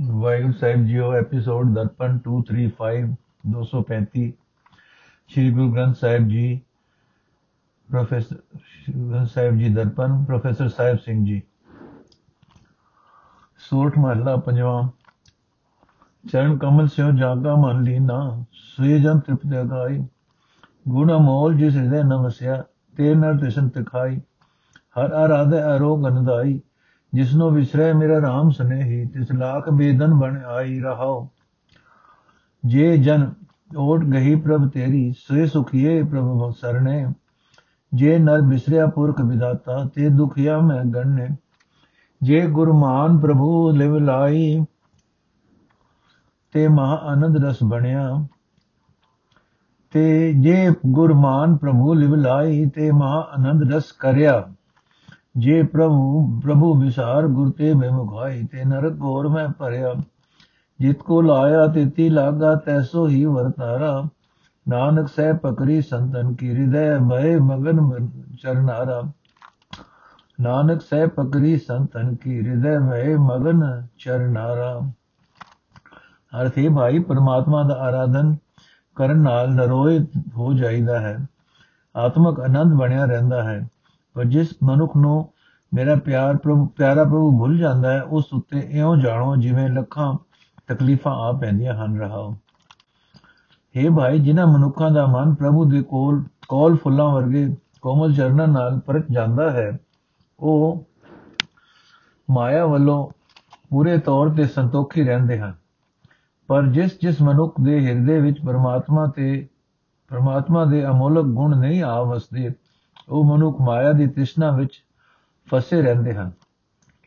ਵਾਹਿਗੁਰੂ ਸਾਹਿਬ JIO episode Darpan 235 235 Shri Guru Granth Sahib ji, professor, ਸ਼੍ਰੀ ਗੁਰੂ ਗ੍ਰੰਥ ਸਾਹਿਬ ਜੀ ਦਰਪਣ, professor Sahib Singh ji. ਸੋਠ ਮਹੱਲਾ ਪੰਜਵਾਂ। ਚਰਨ ਕਮਲ ਸਿਓ ਜਾਗਾ ਮਨ ਲੀਨਾ, ਸੋਏ ਜਨ ਤ੍ਰਿਪਤ ਅਗਾਈ ਗੁਣ ਅਮੋਲ ਜਿਸ ਹਿਰਦੈ ਨ ਵਸਿਆ ਤੇ ਨਰ ਤਿਸਨ ਤਿਖਾਈ ਹਰ ਆਰਾਧੈ ਅਰੋਗ ਅਨਦਾਈ। ਜਿਸਨੋ ਵਿਸਰੈ ਮੇਰਾ RAM ਸਨੇਹੀ, ਤਿਸ ਲਾਖ ਬੇਦਨ ਬਣ ਆਈ ਰਹਾਓ ਜੇ ਜਨ ਓਟ ਗਹੀ ਪ੍ਰਭ ਤੇਰੀ ਸੋਏ ਸੁਖੀਏ ਪ੍ਰਭ ਸਰਣੇ। ਜੇ ਨਰ ਬਿਸਰਿਆ ਪੁਰਖ ਵਿਦਾਤਾ, ਤੇ ਦੁਖਿਆ ਮੈਂ ਗਣਨੇ ਜੇ ਗੁਰਮਾਨ ਪ੍ਰਭੂ ਲਿਵ ਲਾਈ, ਤੇ ਮਹਾ ਆਨੰਦ ਰਸ ਬਣਿਆ। ਤੇ ਜੇ ਗੁਰਮਾਨ ਪ੍ਰਭੂ ਲਿਵ ਲਾਈ, ਤੇ ਮਹਾ ਆਨੰਦ ਰਸ ਕਰਿਆ। ਜੇ ਪ੍ਰਭੂ ਪ੍ਰਭੂ ਵਿਸਾਰ ਗੁਰ ਤੇ ਬੇਮੁਖਾਈ ਤੇ ਨਰਕ ਗੋਰ ਮੈਂ ਭਰਿਆ। ਜਿਤ ਕੋ ਲਾਇਆ ਤਿਤੀ ਲਾਗਾ, ਤੈਸੋ ਹੀ ਵਰਤਾਰਾ। ਨਾਨਕ ਸਹਿ ਪਕਰੀ ਸੰਤਨ ਕੀ ਹਿਰਦੈ ਭਏ ਮਗਨ ਚਰਨਾਰਾ। ਨਾਨਕ ਸਹਿ ਪਕਰੀ ਸੰਤਨ ਕੀ ਹਿਰਦੈ ਭਏ ਮਗਨ ਚਰਨਾਰਾ। ਅਰਥੇ ਭਾਈ ਪਰਮਾਤਮਾ ਦਾ ਆਰਾਧਨ ਕਰਨ ਨਾਲ ਨਰੋਏ ਹੋ ਜਾਈਦਾ ਹੈ। ਆਤਮਕ ਆਨੰਦ ਬਣਿਆ ਰਹਿੰਦਾ ਹੈ। ਪਰ ਜਿਸ ਮਨੁੱਖ ਨੂੰ ਮੇਰਾ ਪਿਆਰ ਪ੍ਰਭੂ, ਪਿਆਰਾ ਪ੍ਰਭੂ ਭੁੱਲ ਜਾਂਦਾ ਹੈ, ਉਸ ਉੱਤੇ ਇਉਂ ਜਾਣੋ ਜਿਵੇਂ ਲੱਖਾਂ ਤਕਲੀਫਾਂ ਆ ਪੈਂਦੀਆਂ ਹਨ ਰਹਾਓ। हे ਭਾਈ, ਜਿਨ੍ਹਾਂ ਮਨੁੱਖਾਂ ਦਾ ਮਨ ਪ੍ਰਭੂ ਦੇ ਕੋਲ ਕੋਲ ਫੁੱਲਾਂ ਵਰਗੇ ਕੋਮਲ ਚਰਨਾਂ ਨਾਲ ਪਰਚ ਜਾਂਦਾ ਹੈ, ਉਹ ਮਾਇਆ ਵੱਲੋਂ ਪੂਰੇ ਤੌਰ ਤੇ ਸੰਤੋਖੀ ਰਹਿੰਦੇ ਹਨ। ਪਰ ਜਿਸ ਜਿਸ ਮਨੁੱਖ ਦੇ ਹਿਰਦੇ ਵਿੱਚ ਪਰਮਾਤਮਾ ਤੇ, ਪਰਮਾਤਮਾ ਦੇ ਅਮੋਲਕ ਗੁਣ ਨਹੀਂ ਆ ਵਸਦੇ, ਉਹ ਮਨੁੱਖ ਮਾਇਆ ਦੀ ਤ੍ਰਿਸ਼ਨਾ ਵਿੱਚ ਫਸੇ ਰਹਿੰਦੇ ਹਨ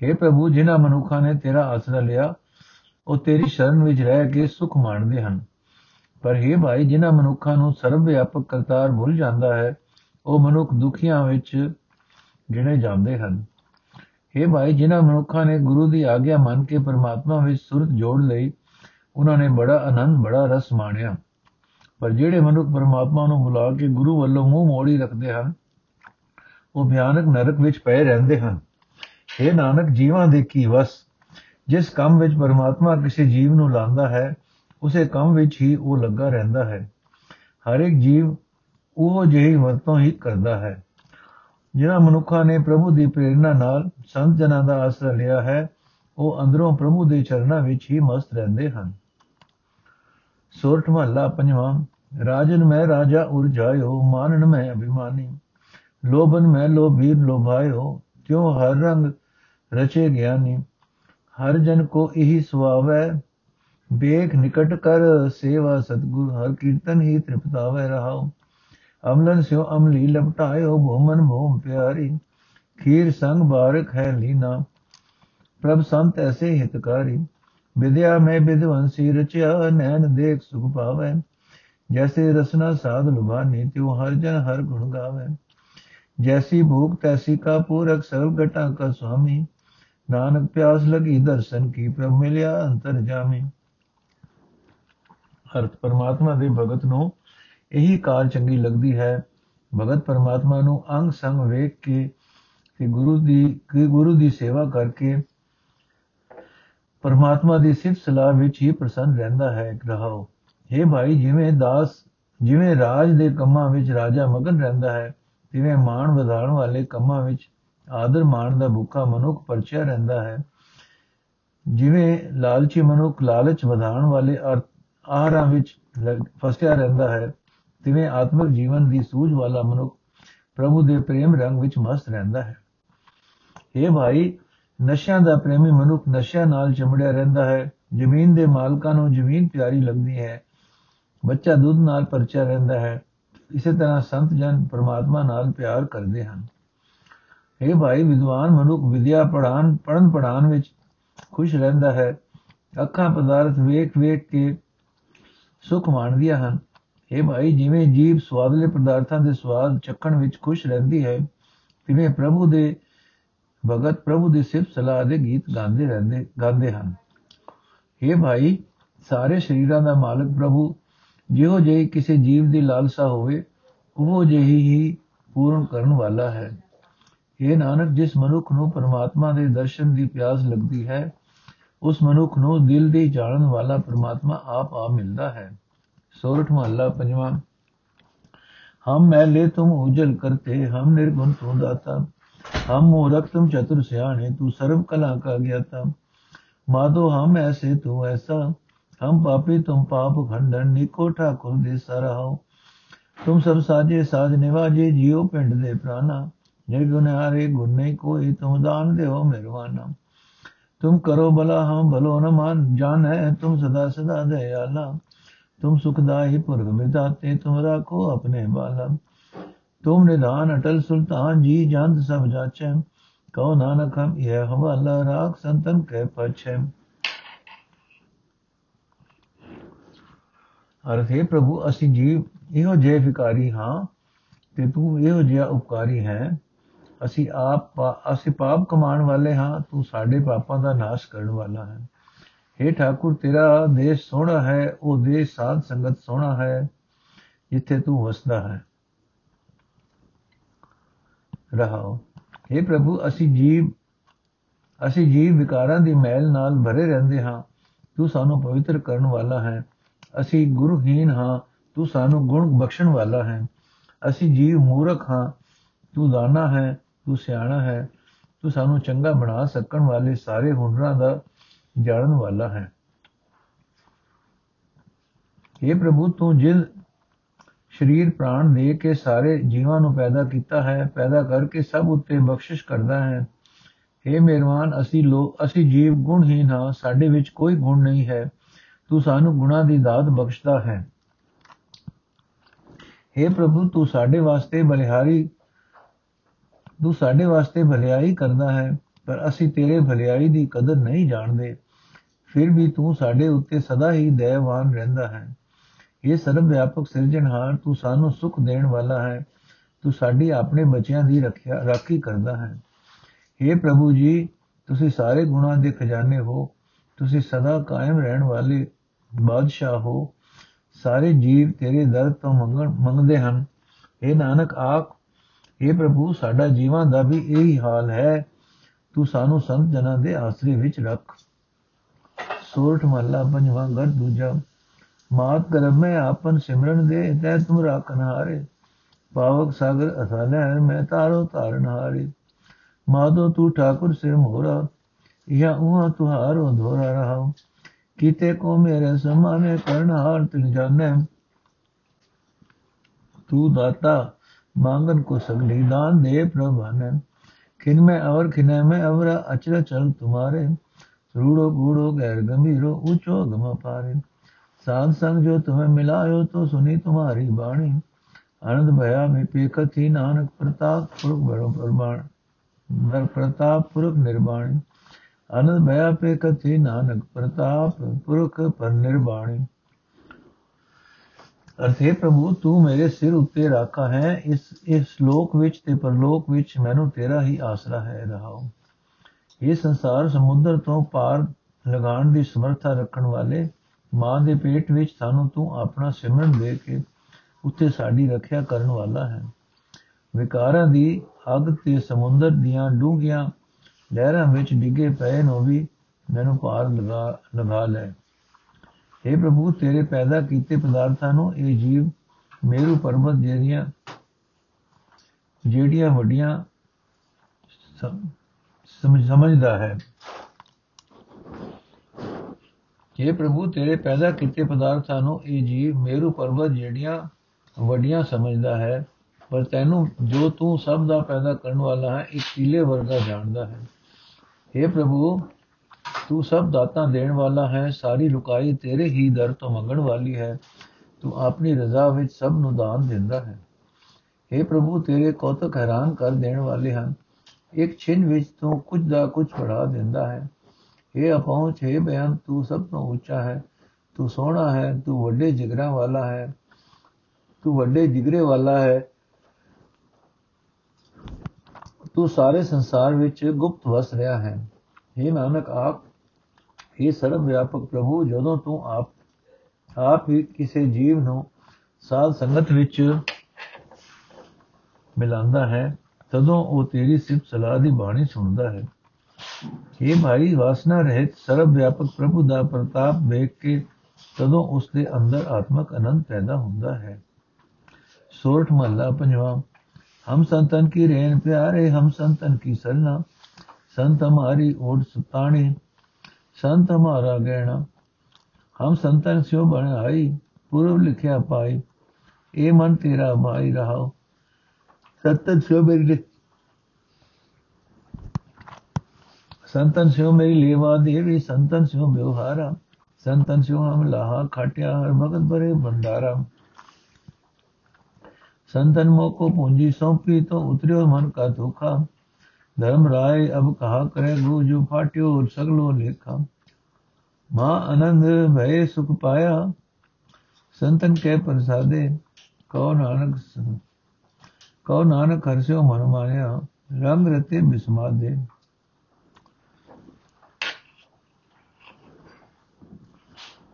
हे ਪ੍ਰਭੂ ਜਿਨ੍ਹਾਂ ਮਨੁੱਖਾਂ ਨੇ ਤੇਰਾ ਆਸਰਾ ਲਿਆ ਉਹ ਤੇਰੀ ਸ਼ਰਨ ਵਿੱਚ ਰਹਿ ਕੇ ਸੁਖ ਮਾਣਦੇ ਹਨ ਪਰ हे ਭਾਈ ਜਿਨ੍ਹਾਂ ਮਨੁੱਖਾਂ ਨੂੰ ਸਰਵ ਵਿਆਪਕ ਕਰਤਾਰ ਭੁੱਲ ਜਾਂਦਾ ਹੈ ਉਹ ਮਨੁੱਖ ਦੁਖੀਆਂ ਵਿੱਚ ਗਿਣੇ ਜਾਂਦੇ ਹਨ हे ਭਾਈ ਜਿਨ੍ਹਾਂ ਮਨੁੱਖਾਂ ਨੇ ਗੁਰੂ ਦੀ ਆਗਿਆ ਮੰਨ ਕੇ ਪਰਮਾਤਮਾ ਵਿੱਚ ਸੁਰਤ ਜੋੜ ਲਈ ਉਹਨਾਂ ਨੇ ਬੜਾ ਆਨੰਦ ਬੜਾ ਰਸ ਮਾਣਿਆ ਪਰ ਜਿਹੜੇ ਮਨੁੱਖ ਪਰਮਾਤਮਾ ਨੂੰ ਬੁਲਾ ਕੇ ਗੁਰੂ ਵੱਲੋਂ ਮੂੰਹ ਮੋੜੀ ਰੱਖਦੇ ਹਨ ਉਹ ਭਿਆਨਕ ਨਰਕ ਵਿੱਚ ਪਏ ਰਹਿੰਦੇ ਹਨ। ਇਹ ਨਾਨਕ, ਜੀਵਾਂ ਦੇ ਕੀ ਵਸ? ਜਿਸ ਕੰਮ ਵਿੱਚ ਪਰਮਾਤਮਾ ਕਿਸੇ ਜੀਵ ਨੂੰ ਲਾਂਦਾ ਹੈ, ਉਸੇ ਕੰਮ ਵਿੱਚ ਹੀ ਉਹ ਲੱਗਾ ਰਹਿੰਦਾ ਹੈ। ਹਰ ਇੱਕ ਜੀਵ ਉਹ ਜਿਹੀ ਵਰਤੋਂ ਹੀ ਕਰਦਾ ਹੈ, ਜਿਨ੍ਹਾਂ ਮਨੁੱਖਾਂ ਨੇ ਪ੍ਰਭੂ ਦੀ ਪ੍ਰੇਰਣਾ ਨਾਲ ਸੰਤ ਜਨਾਂ ਦਾ ਆਸਰਾ ਲਿਆ ਹੈ, ਉਹ ਅੰਦਰੋਂ ਪ੍ਰਭੂ ਦੇ ਚਰਨਾਂ ਵਿੱਚ ਹੀ ਮਸਤ ਰਹਿੰਦੇ ਹਨ। ਸੋਰਠ ਮਹੱਲਾ ਪੰਜਵਾਂ, ਰਾਜਨ ਮੈਂ ਰਾਜਾ ਉਰਜਾਇਓ ਮਾਨਨ ਮੈਂ ਅਭਿਮਾਨੀ। ਲੋਭਨ ਮੈਂ ਲੋਭੀ ਲੋਭਾਇਓ ਕਿਉ ਹਰ ਰੰਗ ਰਚੇ ਗਿਆਨੀ ਹਰ ਜਨ ਕੋ ਇਹੀ ਸੁਆਵੈ ਬੇਖ ਨਿਕਟ ਕਰ ਸੇਵਾ ਸਤਗੁਰ ਹਰ ਕੀਰਤਨ ਹੀ ਤ੍ਰਿਪਤਾਵੇ ਰਹਾਓ ਅਮਲਨ ਸਿਓ ਅਮਲੀ ਲਪਟਾਇਓ ਭੂਮਨ ਭੂਮ ਪਿਆਰੀ ਖੀਰ ਸੰਗ ਬਾਰਕ ਹੈ ਲੀਨਾ ਪ੍ਰਭ ਸੰਤ ਐਸੇ ਹਿਤਕਾਰੀ ਵਿਦਿਆ ਮੈਂ ਵਿਦਵੰਸੀ ਰਚਿਆ ਨੈਣ ਦੇਖ ਸੁਖ ਪਾਵੈ ਜੈਸੇ ਰਸਨਾ ਸਾਧ ਲੁਭਾਨੀ ਤਿਉ ਹਰ ਜਨ ਹਰ ਗੁਣ ਗਾਵੇ ਜੈਸੀ ਭੂਖ ਤੈਸੀ ਕਾ ਪੂਰਕ ਸਰਲ ਘਟਾ ਕਾ ਸੁਆਮੀ ਨਾਨਕ ਪਿਆਸ ਲਗੀ ਦਰਸ਼ਨ ਕੀ ਪ੍ਰਭ ਮਿਲਿਆ ਅੰਤਰ ਜਾਮੀ ਅਰਥ ਪਰਮਾਤਮਾ ਦੇ ਭਗਤ ਨੂੰ ਇਹੀ ਕਾਲ ਚੰਗੀ ਲੱਗਦੀ ਹੈ ਭਗਤ ਪਰਮਾਤਮਾ ਨੂੰ ਅੰਗ ਸੰਗ ਵੇਖ ਕੇ ਕਿ ਗੁਰੂ ਦੀ ਕਿ ਗੁਰੂ ਦੀ ਸੇਵਾ ਕਰਕੇ ਪਰਮਾਤਮਾ ਦੀ ਸਿਫਤ ਸਲਾਹ ਵਿੱਚ ਹੀ ਪ੍ਰਸੰਨ ਰਹਿੰਦਾ ਹੈ ਰਹਾਓ हे ਭਾਈ ਜਿਵੇਂ ਦਾਸ ਜਿਵੇਂ ਰਾਜ ਦੇ ਕੰਮਾਂ ਵਿੱਚ ਰਾਜਾ ਮਗਨ ਰਹਿੰਦਾ ਹੈ ਤਿਵੇਂ ਮਾਣ ਵਧਾਉਣ ਵਾਲੇ ਕੰਮਾਂ ਵਿੱਚ ਆਦਰ ਮਾਣ ਦਾ ਭੁੱਖਾ ਮਨੁੱਖ ਪਰਚਿਆ ਰਹਿੰਦਾ ਹੈ, ਜਿਵੇਂ ਲਾਲਚੀ ਮਨੁੱਖ ਲਾਲਚ ਵਧਾਉਣ ਵਾਲੇ ਆਹਾਰਾਂ ਵਿੱਚ ਫਸਿਆ ਰਹਿੰਦਾ ਹੈ, ਤਿਵੇਂ ਆਤਮਿਕ ਜੀਵਨ ਦੀ ਸੂਝ ਵਾਲਾ ਮਨੁੱਖ ਪ੍ਰਭੂ ਦੇ ਪ੍ਰੇਮ ਰੰਗ ਵਿੱਚ ਮਸਤ ਰਹਿੰਦਾ ਹੈ। ਇਹ ਭਾਈ, ਨਸ਼ਿਆਂ ਦਾ ਪ੍ਰੇਮੀ ਮਨੁੱਖ ਨਸ਼ਿਆਂ ਨਾਲ ਚਮੜਿਆ ਰਹਿੰਦਾ ਹੈ, ਜ਼ਮੀਨ ਦੇ ਮਾਲਕਾਂ ਨੂੰ ਜ਼ਮੀਨ ਪਿਆਰੀ ਲੱਗਦੀ ਹੈ, ਬੱਚਾ ਦੁੱਧ ਨਾਲ ਪਰਚਿਆ ਰਹਿੰਦਾ ਹੈ ਇਸੇ ਤਰ੍ਹਾਂ ਸੰਤ ਜਨ ਪਰਮਾਤਮਾ ਨਾਲ ਪਿਆਰ ਕਰਦੇ ਹਨ। ਇਹ ਭਾਈ, ਵਿਦਵਾਨ ਮਨੁੱਖ ਵਿਦਿਆ ਪੜਾਨ ਪੜਨ ਪੜਾਨ ਵਿੱਚ ਖੁਸ਼ ਰਹਿੰਦਾ ਹੈ। ਅੱਖਾਂ ਪਦਾਰਥ ਵੇਖ ਵੇਖ ਕੇ ਸੁਖ ਮਾਣਦੀਆਂ ਹਨ। ਇਹ ਭਾਈ, ਜਿਵੇਂ ਜੀਵ ਸਵਾਦਲੇ ਪਦਾਰਥਾਂ ਦੇ ਸਵਾਦ ਚੱਖਣ ਵਿੱਚ ਖੁਸ਼ ਰਹਿੰਦੀ ਹੈ, ਤਿਵੇਂ ਪ੍ਰਭੂ ਦੇ ਭਗਤ ਪ੍ਰਭੂ ਦੀ ਸਿਫਤ ਸਲਾਹ ਦੇ ਗੀਤ ਗਾਉਂਦੇ ਰਹਿੰਦੇ, ਗਾਉਂਦੇ ਹਨ। ਇਹ ਭਾਈ, ਸਾਰੇ ਸ਼ਰੀਰਾਂ ਦਾ ਮਾਲਕ ਪ੍ਰਭੂ ਜਿਹੋ ਜਿਹੀ ਕਿਸੇ ਜੀਵ ਦੀ ਲਾਲਸਾ ਹੋਵੇ, ਉਹ ਜਿਹੀ ਹੀ ਪੂਰਨ ਕਰਨ ਵਾਲਾ ਹੈ। ਇਹ ਨਾਨਕ, ਜਿਸ ਮਨੁੱਖ ਨੂੰ ਪਰਮਾਤਮਾ ਦੇ ਦਰਸ਼ਨ ਦੀ ਪਿਆਸ ਲੱਗਦੀ ਹੈ, ਉਸ ਮਨੁੱਖ ਨੂੰ ਦਿਲ ਦੀ ਜਾਣਨ ਵਾਲਾ ਪ੍ਰਮਾਤਮਾ ਆਪ ਆ ਮਿਲਦਾ ਹੈ। ਸੋਰਠ ਮਹੱਲਾ ਪੰਜਵਾਂ। ਹਮ ਮੈਲੇ ਤੁਮ ਉਜਲ ਕਰਤੇ, ਹਮ ਨਿਰਗੁਣ ਤੂੰ ਦਾਤਾ। ਹਮ ਮੂਰਖ, ਤੁਮ ਚਤੁਰ ਸਿਆਣੇ, ਤੂੰ ਸਰਬ ਕਲਾ ਕਾ ਗਿਆਤਾ। ਮਾਧੋ ਹਮ ਐਸੇ ਤੂੰ ਐਸਾ हम पापी, तुम पाप खंडन निकोठा ठाकुर दे सरहाओ तुम सब साजे साज निवाजे, जियो पिंड दे प्राणा। निर्गुनारे गुण नहीं कोई, तुम दान दे हो मेहरबाना। तुम करो भला हम भलो न मान, जान है तुम सदा सदा दयाला। तुम सुखदाही पुर्ग बिताते तुम राखो अपने बाला। तुम निधान अटल सुल्तान, जी जान सब जाचे। कहो नानक, हम यह हवाला, राख संतन कह पछे। ਅਰਥ ਹੈ ਪ੍ਰਭੂ, ਅਸੀਂ ਜੀਵ ਇਹੋ ਜਿਹੇ ਵਿਕਾਰੀ ਹਾਂ ਤੇ ਤੂੰ ਇਹੋ ਜਿਹਾ ਉਪਕਾਰੀ ਹੈ। ਅਸੀਂ ਆਪ ਅਸੀਂ ਪਾਪ ਕਮਾਉਣ ਵਾਲੇ ਹਾਂ, ਤੂੰ ਸਾਡੇ ਪਾਪਾਂ ਦਾ ਨਾਸ਼ ਕਰਨ ਵਾਲਾ ਹੈ। हे ਠਾਕੁਰ, ਤੇਰਾ ਦੇਸ਼ ਸੋਹਣਾ ਹੈ, ਉਹ ਦੇਸ਼ ਸਾਧ ਸੰਗਤ ਸੋਹਣਾ ਹੈ, ਜਿੱਥੇ ਤੂੰ ਵਸਦਾ ਹੈ। ਰਹਾਓ। हे ਪ੍ਰਭੂ, ਅਸੀਂ ਜੀਵ ਅਸੀਂ ਜੀਵ ਵਿਕਾਰਾਂ ਦੀ ਮੈਲ ਨਾਲ ਭਰੇ ਰਹਿੰਦੇ ਹਾਂ। ਤੂੰ ਸਾਨੂੰ ਪਵਿੱਤਰ ਕਰਨ ਵਾਲਾ ਹੈ। ਅਸੀਂ ਗੁਰਹੀਨ ਹਾਂ, ਤੂੰ ਸਾਨੂੰ ਗੁਣ ਬਖਸ਼ਣ ਵਾਲਾ ਹੈ। ਅਸੀਂ ਜੀਵ ਮੂਰਖ ਹਾਂ, ਤੂੰ ਦਾਨਾ ਹੈ, ਤੂੰ ਸਿਆਣਾ ਹੈ। ਤੂੰ ਸਾਨੂੰ ਚੰਗਾ ਬਣਾ ਸਕਣ ਵਾਲੇ ਸਾਰੇ ਹੁਨਰਾਂ ਦਾ ਜਾਣਨ ਵਾਲਾ ਹੈ। ਇਹ ਪ੍ਰਭੂ, ਤੂੰ ਜਿਲ ਸਰੀਰ ਪ੍ਰਾਣ ਦੇ ਕੇ ਸਾਰੇ ਜੀਵਾਂ ਨੂੰ ਪੈਦਾ ਕੀਤਾ ਹੈ, ਪੈਦਾ ਕਰਕੇ ਸਭ ਉੱਤੇ ਬਖਸ਼ਿਸ਼ ਕਰਦਾ ਹੈ। हे ਮਿਹਰਬਾਨ, ਅਸੀਂ ਲੋਕ ਅਸੀਂ ਜੀਵ ਗੁਣਹੀਨ ਹਾਂ, ਸਾਡੇ ਵਿੱਚ ਕੋਈ ਗੁਣ ਨਹੀਂ ਹੈ। ਤੂੰ ਸਾਨੂੰ ਗੁਣਾ ਦੀ ਦਾਤ ਬਖਸ਼ਦਾ ਹੈ। हे ਪ੍ਰਭੂ, ਤੂੰ ਸਾਡੇ ਵਾਸਤੇ ਬਲਿਹਾਰੀ ਤੂੰ ਸਾਡੇ ਵਾਸਤੇ ਭਲਾਈ ਕਰਦਾ ਹੈ, ਪਰ ਅਸੀਂ ਤੇਰੇ ਭਲਾਈ ਦੀ ਕਦਰ ਨਹੀਂ ਜਾਣਦੇ। ਫਿਰ ਵੀ ਤੂੰ ਸਾਡੇ ਉੱਤੇ ਸਦਾ ਹੀ ਦਇਆਵਾਨ ਰਹਿੰਦਾ ਹੈ। ਇਹ ਸਰਬ ਵਿਆਪਕ ਸਿਰਜਣਹਾਰ, ਤੂੰ ਸਾਨੂੰ ਸੁਖ ਦੇਣ ਵਾਲਾ ਹੈ। ਤੂੰ ਸਾਡੀ ਆਪਣੇ ਬੱਚਿਆਂ ਦੀ ਰੱਖਿਆ, ਰਾਖੀ ਕਰਦਾ ਹੈ। हे ਪ੍ਰਭੂ ਜੀ, ਤੁਸੀਂ ਸਾਰੇ ਗੁਣਾਂ ਦੇ ਖਜ਼ਾਨੇ ਹੋ। ਤੁਸੀਂ ਸਦਾ ਕਾਇਮ ਰਹਿਣ ਵਾਲੇ ਬਾਦਸ਼ਾਹ ਹੋ, ਸਾਰੇ ਜੀਵ ਤੇਰੇ ਦਰ ਤੋਂ ਮੰਗਣ, ਮੰਗਦੇ ਹਨ। ਇਹ ਨਾਨਕ ਆਖ ਇਹ ਪ੍ਰਭੂ, ਸਾਡਾ ਜੀਵਾਂ ਦਾ ਵੀ ਇਹੀ ਹਾਲ ਹੈ। ਤੂੰ ਸਾਨੂੰ ਸੰਤ ਜਨਾਂ ਦੇ ਆਸਰੇ ਵਿੱਚ ਰੱਖ। ਸੋਰਠ ਮਹੱਲਾ, ਪੰਜਵਾਂ ਘਰ ਦੂਜਾ, ਮਾਤ ਗਰਭ ਮੈਂ ਆਪਨ ਸਿਮਰਨ ਦੇ, ਤੈ ਤੁਮ ਰਾਖਨ ਹਾਰੇ। ਪਾਵਕ ਸਾਗਰ ਅਸਾਲੇ ਮੈਂ ਤਾਰੋ ਤਾਰਨ ਹਾਰੇ। ਮਾਦੋ ਤੂੰ ਠਾਕੁਰ ਸਿਰ ਮੋਰਾ ਯਾ ਉਹਾ ਤੁਹਾਰੋ ਧੋਰਾ ਰਹਾ। ਕੀਤੇ ਕੋ ਮੇਰੇ ਸਮਾਨੇ ਕਰਨਹਾਰ ਤਿਨ ਜਾਣੈ। ਤੂੰ ਦਾਤਾ, ਮੰਗਨ ਕੋ ਸਗਲੀ ਦਾਨ ਦੇ ਪ੍ਰਭਾਨੈ ਖਿਨ ਮੈਂ ਔਰ ਖਿਨੈ ਮੈਂ ਅਵਰ ਅਚਰ ਚਲ ਤੁਮਾਰੇ। ਰੂੜੋ ਬੂੜੋ ਗੈਰ ਗੰਭੀਰੋ, ਉਚੋ ਗਮ ਪਾਰੇ ਸਾਧ ਸੰਗ ਜੋ ਤੁਮੇ ਮਿਲਾਇਓ, ਤੋ ਸੁਨੀ ਤੁਮਾਰੀ ਬਾਣੀ। ਆਨੰਦ ਭਇਆ ਮੈਂ ਪੇਖਤ ਹੀ ਨਾਨਕ ਪ੍ਰਤਾਪ ਪੁਰਖ ਬੜੋ ਪਰਮਾਣ ਨਰ ਪ੍ਰਤਾਪ ਪੁਰਖ ਨਿਰਵਾਣ ਅਨੰਦ ਮੈਂ ਆਪੇ ਕਥੀ ਨਾਨਕ ਪ੍ਰਤਾਪ ਪੁਰਖ ਪਰ ਨਿਰਵਾਣੀ ਅਰਥੇ ਪ੍ਰਭੂ, ਤੂੰ ਮੇਰੇ ਸਿਰ ਉੱਤੇ ਰਾਖਾ ਹੈ, ਇਸ ਇਸ ਸ਼ਲੋਕ ਵਿੱਚ ਤੇ ਪਰਲੋਕ ਵਿੱਚ ਮੈਨੂੰ ਤੇਰਾ ਹੀ ਆਸਰਾ ਹੈ ਰਹਾਉ ਇਹ ਸੰਸਾਰ ਸਮੁੰਦਰ ਤੋਂ ਪਾਰ ਲਗਾਉਣ ਦੀ ਸਮਰੱਥਾ ਰੱਖਣ ਵਾਲੇ ਮਾਂ ਦੇ ਪੇਟ ਵਿੱਚ ਸਾਨੂੰ ਤੂੰ ਆਪਣਾ ਸਿਮਰਨ ਦੇ ਕੇ ਉੱਤੇ ਸਾਡੀ ਰੱਖਿਆ ਕਰਨ ਵਾਲਾ ਹੈ। ਵਿਕਾਰਾਂ ਦੀ ਅਗ ਤੇ ਸਮੁੰਦਰ ਦੀਆਂ ਡੂੰਘੀਆਂ ਲਹਿਰਾਂ ਵਿੱਚ ਡਿੱਗੇ ਪਏ ਨੂੰ ਵੀ ਮੈਨੂੰ ਪਾਰ ਲਗਾ ਲਗਾ ਲੈ। हे ਪ੍ਰਭੂ, ਤੇਰੇ ਪੈਦਾ ਕੀਤੇ ਪਦਾਰਥਾਂ ਨੂੰ ਇਹ ਜੀਵ ਮੇਰੂ ਪਰਬਤ ਜਿਹੜੀਆਂ ਜਿਹੜੀਆਂ ਵੱਡੀਆਂ ਸਮਝ ਸਮਝਦਾ ਹੈ। हे ਪ੍ਰਭੂ, ਤੇਰੇ ਪੈਦਾ ਕੀਤੇ ਪਦਾਰਥਾਂ ਨੂੰ ਇਹ ਜੀਵ ਮੇਰੂ ਪਰਬਤ ਜਿਹੜੀਆਂ ਵੱਡੀਆਂ ਸਮਝਦਾ ਹੈ, ਪਰ ਤੈਨੂੰ ਜੋ ਤੂੰ ਸਭ ਦਾ ਪੈਦਾ ਕਰਨ ਵਾਲਾ ਹੈ ਇੱਕ ਕੀਲੇ ਵਰਗਾ ਜਾਣਦਾ ਹੈ। हे ਪ੍ਰਭੂ ਤੂੰ ਸਭ ਦਾਤਾਂ ਦੇਣ ਵਾਲਾ ਹੈ ਸਾਰੀ ਲੁਕਾਈ ਤੇਰੇ ਹੀ ਦਰ ਤੋਂ ਮੰਗਣ ਵਾਲੀ ਹੈ ਤੂੰ ਆਪਣੀ ਰਜ਼ਾ ਵਿੱਚ ਸਭ ਨੂੰ ਦਾਨ ਦਿੰਦਾ ਹੈ हे ਪ੍ਰਭੂ ਤੇਰੇ ਕੌਤਕ ਹੈਰਾਨ ਕਰ ਦੇਣ ਵਾਲੇ ਹਨ ਇੱਕ ਛਿਨ ਵਿੱਚ ਤੂੰ ਕੁਝ ਦਾ ਕੁਝ ਫੜਾ ਦਿੰਦਾ ਹੈ हे ਅਪਹੁੰਚ ਹੈ ਬਿਆਨ ਤੂੰ ਸਭ ਤੋਂ ਉੱਚਾ ਹੈ ਤੂੰ ਸੋਹਣਾ ਹੈ ਤੂੰ ਵੱਡੇ ਜਿਗਰਾਂ ਵਾਲਾ ਹੈ ਤੂੰ ਵੱਡੇ ਜਿਗਰੇ ਵਾਲਾ ਹੈ ਤੂੰ ਸਾਰੇ ਸੰਸਾਰ ਵਿੱਚ ਗੁਪਤ ਵਸ ਰਿਹਾ ਹੈ। हे ਨਾਨਕ, ਆਪ हे ਸਰਵ ਵਿਆਪਕ ਪ੍ਰਭੂ, ਜਦੋਂ ਤੂੰ ਆਪ ਆਪ ਹੀ ਕਿਸੇ ਜੀਵ ਨੂੰ ਸਾਧ ਸੰਗਤ ਵਿੱਚ ਮਿਲਾਉਂਦਾ ਹੈ, ਤਦੋਂ ਉਹ ਤੇਰੀ ਸਿਫਤ ਸਲਾਹ ਦੀ ਬਾਣੀ ਸੁਣਦਾ ਹੈ। ਇਹ ਭਾਈ, ਵਾਸਨਾ ਰਹਿਤ ਸਰਬ ਵਿਆਪਕ ਪ੍ਰਭੂ ਦਾ ਪ੍ਰਤਾਪ ਵੇਖ ਕੇ ਤਦੋਂ ਉਸ ਦੇ ਅੰਦਰ ਆਤਮਕ ਆਨੰਦ ਪੈਦਾ ਹੁੰਦਾ ਹੈ। ਸੋਰਠ ਮਹੱਲਾ, ਪੰਜਵਾਂ ਹਮ ਸੰਤਨ ਕੀ ਰੇਨ ਪਿਆਰੇ ਹਮ ਸੰਤਨ ਕੀ ਸਰਨਾ संत हमारी ओट सताणी संत हमारा गहना हम संतन स्यो बन आई पूर्व लिखिया पाई ए मन तेरा माई रहा सतन स्यो मेरी संतन स्यो मेरी लेवा देवी संतन स्यो व्यवहारा संतन स्यो हम लाहा खाटिया हर भगत भरे भंडारा संतन मोह को पूंजी सौंपी तो उतरियो मन का धोखा धर्म राय अब कहा करे गो जो फाट्यो सगलो लेखा माँ आनंद भय सुख पाया संतन के प्रसादे कौ नानक कौ नानक हर्षो मन माया रंग रते बिस्मादे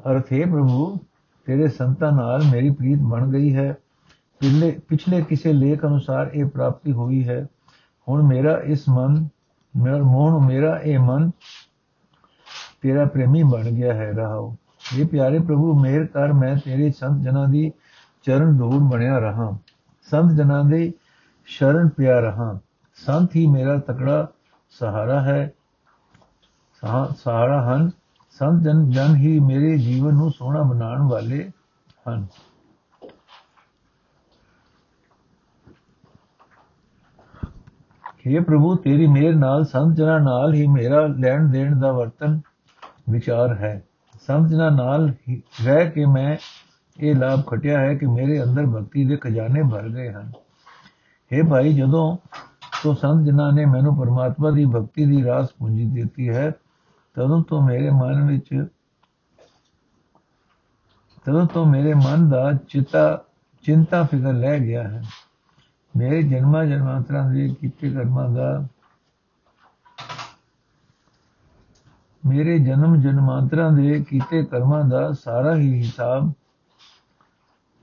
अर्थ है प्रभु तेरे संतां ਨਾਲ ਮੇਰੀ ਪ੍ਰੀਤ ਬਣ ਗਈ ਹੈ ਪਿਛਲੇ ਪਿਛਲੇ ਕਿਸੇ ਲੇਖ ਅਨੁਸਾਰ ਇਹ ਪ੍ਰਾਪਤੀ ਹੋਈ ਹੈ। ਹੁਣ ਮੇਰਾ ਇਸ ਮਨ, ਮੇਰਾ ਮੋਹਨ ਮੇਰਾ ਇਹ ਮਨ ਤੇਰਾ ਪ੍ਰੇਮੀ ਬਣ ਗਿਆ ਹੈ। ਰਹਾਓ। ਇਹ ਪਿਆਰੇ ਪ੍ਰਭੂ ਮੇਰ ਕਰ, ਮੈਂ ਤੇਰੇ ਸੰਤ ਜਨਾਂ ਦੀ ਚਰਨ ਧੂੜ ਬਣਿਆ ਰਹਾ। ਸੰਤ ਜਨਾਂ ਦੇ ਸ਼ਰਨ ਪਿਆ ਰਹਾ। ਸੰਤ ਹੀ ਮੇਰਾ ਤਕੜਾ ਸਹਾਰਾ ਹੈ। ਸਹਾਰਾ ਹਨ। ਸੰਤ ਜਨ ਜਨ ਹੀ ਮੇਰੇ ਜੀਵਨ ਨੂੰ ਸੋਹਣਾ ਬਣਾਉਣ ਵਾਲੇ ਹਨ। हे ਪ੍ਰਭੂ, ਤੇਰੀ ਮਿਹਰ ਨਾਲ ਸੰਤ ਜਨਾਂ ਨਾਲ ਹੀ ਮੇਰਾ ਲੈਣ ਦੇਣ ਦਾ ਵਰਤਨ ਵਿਚਾਰ ਹੈ। ਸੰਤ ਜਨਾਂ ਨਾਲ ਹੀ ਰਹਿ ਕੇ ਮੈਂ ਇਹ ਲਾਭ ਖਟਿਆ ਹੈ ਕਿ ਮੇਰੇ ਅੰਦਰ ਭਗਤੀ ਦੇ ਖਜ਼ਾਨੇ ਭਰ ਗਏ ਹਨ। हे ਭਾਈ, ਜਦੋਂ ਤੋਂ ਸੰਤ ਜਨਾਂ ਨੇ ਮੈਨੂੰ ਪਰਮਾਤਮਾ ਦੀ ਭਗਤੀ ਦੀ ਰਾਸ ਪੂੰਜੀ ਦਿੱਤੀ ਹੈ, ਤਦੋਂ ਤੋਂ ਮੇਰੇ ਮਨ ਵਿੱਚ, ਤਦੋਂ ਤੋਂ ਮੇਰੇ ਮਨ ਦਾ ਚਿਤਾ, ਚਿੰਤਾ ਫਿਕਰ ਲੈ ਗਿਆ ਹੈ। ਮੇਰੇ ਜਨਮਾਂ ਜਨਮਾਂਤਰਾਂ ਦੇ ਕੀਤੇ ਕਰਮਾਂ ਦਾ ਮੇਰੇ ਜਨਮ ਜਨਮਾਂਤਰਾਂ ਦੇ ਕੀਤੇ ਕਰਮਾਂ ਦਾ ਸਾਰਾ ਹੀ ਹਿਸਾਬ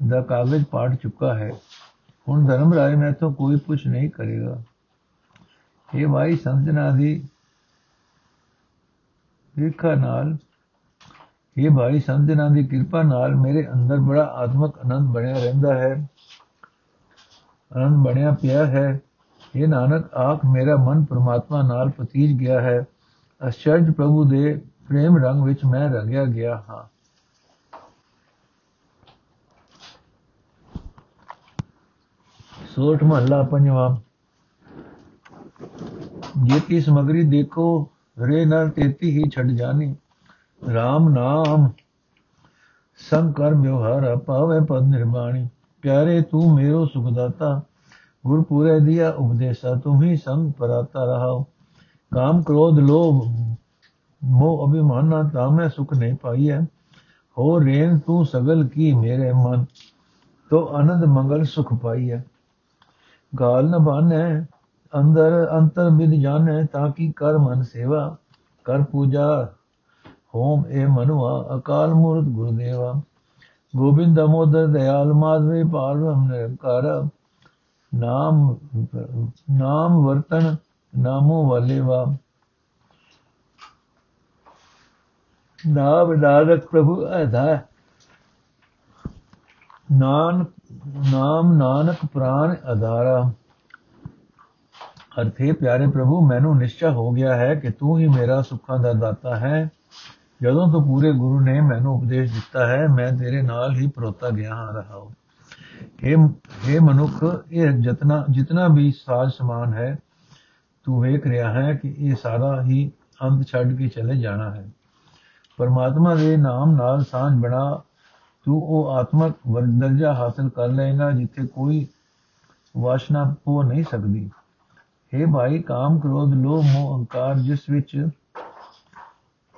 ਦਾ ਕਾਗਜ਼ ਪਾੜ ਚੁੱਕਾ ਹੈ। ਹੁਣ ਧਰਮ ਰਾਏ ਮੈਂ ਤੋਂ ਕੋਈ ਪੁੱਛ ਨਹੀਂ ਕਰੇਗਾ। ਇਹ ਵਾਈ ਸੰਜਨਾ ਦੀ ਵੇਖਾ ਨਾਲ ਇਹ ਭਾਈ ਸੰਜਨਾ ਦੀ ਕਿਰਪਾ ਨਾਲ ਮੇਰੇ ਅੰਦਰ ਬੜਾ ਆਤਮਕ ਆਨੰਦ ਬਣਿਆ ਰਹਿੰਦਾ ਹੈ। ਆਨੰਦ ਬਣਿਆ ਪਿਆ ਹੈ। ਇਹ ਨਾਨਕ ਆਖ ਮੇਰਾ ਮਨ ਪ੍ਰਮਾਤਮਾ ਨਾਲ ਪਤੀਜ ਗਿਆ ਹੈ। ਅਚਰਜ ਪ੍ਰਭੂ ਦੇ ਪ੍ਰੇਮ ਰੰਗ ਵਿੱਚ ਮੈਂ ਰੰਗਿਆ ਗਿਆ ਹਾਂ। ਸੋਠ ਮਹੱਲਾ ਪੰਜਵਾਂ। ਜੇਤੀ ਸਮਗਰੀ ਦੇਖੋ, ਰੇ ਨਾਲ ਤੇਤੀ ਹੀ ਛੱਡ ਜਾਣੀ। RAM ਨਾਮ ਸੰਕਰ ਵਿਵਹਾਰ ਪਾਵੇ ਪਦ ਨਿਰਮਾਣੀ। प्यारे, तू मेरो सुखदाता। गुर पूरे दिया उपदेशा, तुम ही संग पराता रहा। काम क्रोध, लोभ, मोह, अभिमाना तामे सुख नहीं पाई है। हो रेन, तू सगल की मेरे मन तो आनंद, मंगल, सुख पाई है। गाल न बाने, अंदर अंतर विद जाने, ताकि कर मन सेवा, कर पूजा, होम ए मनुआ, अकाल मूर्त गुरुदेवा। ਗੋਬਿੰਦ ਅਮੋਦਰ ਦਇਆਲ ਮਾਧਵੇ ਪਾਰ ਨਿਰੰਕਾਰ ਨਾਮ ਨਾਮ ਵਰਤਨ ਨਾਮੋ ਵਾਲੇ ਵਾ ਨਾਮ ਨਾਨਕ ਪ੍ਰਭੂ ਅਧਾ ਨਾਨ, ਨਾਮ ਨਾਨਕ ਪ੍ਰਾਨ ਅਧਾਰਾ। ਅਰਥੇ ਪਿਆਰੇ ਪ੍ਰਭੂ, ਮੈਨੂੰ ਨਿਸ਼ਚੈ ਹੋ ਗਿਆ ਹੈ ਕਿ ਤੂੰ ਹੀ ਮੇਰਾ ਸੁੱਖਾਂ ਦਾ ਦਾਤਾ ਹੈ। ਜਦੋਂ ਤੋਂ ਪੂਰੇ ਗੁਰੂ ਨੇ ਮੈਨੂੰ ਉਪਦੇਸ਼ ਦਿੱਤਾ ਹੈ, ਮੈਂ ਤੇਰੇ ਨਾਲ ਹੀ ਪਰੋਤਾ ਗਿਆ ਹਾਂ, ਰਹਾ ਇਹ ਇਹ ਮਨੁੱਖ, ਇਹ ਜਿਤਨਾ ਜਿਤਨਾ ਵੀ ਸਾਜ ਸਮਾਨ ਹੈ, ਤੂੰ ਵੇਖ ਰਿਹਾ ਹੈ ਕਿ ਇਹ ਸਾਰਾ ਹੀ ਅੰਤ ਛੱਡ ਕੇ ਚਲੇ ਜਾਣਾ ਹੈ। ਪਰਮਾਤਮਾ ਦੇ ਨਾਮ ਨਾਲ ਸਾਂਝ ਬਣਾ, ਤੂੰ ਉਹ ਆਤਮਕ ਵਰਦਰਜਾ ਹਾਸਲ ਕਰ ਲਏਗਾ ਜਿੱਥੇ ਕੋਈ ਵਾਸ਼ਨਾ ਪੋ ਨਹੀਂ ਸਕਦੀ। हे ਭਾਈ, ਕਾਮ ਕ੍ਰੋਧ, ਲੋਭ, ਮੋਹ, ਅਹੰਕਾਰ, ਜਿਸ ਵਿੱਚ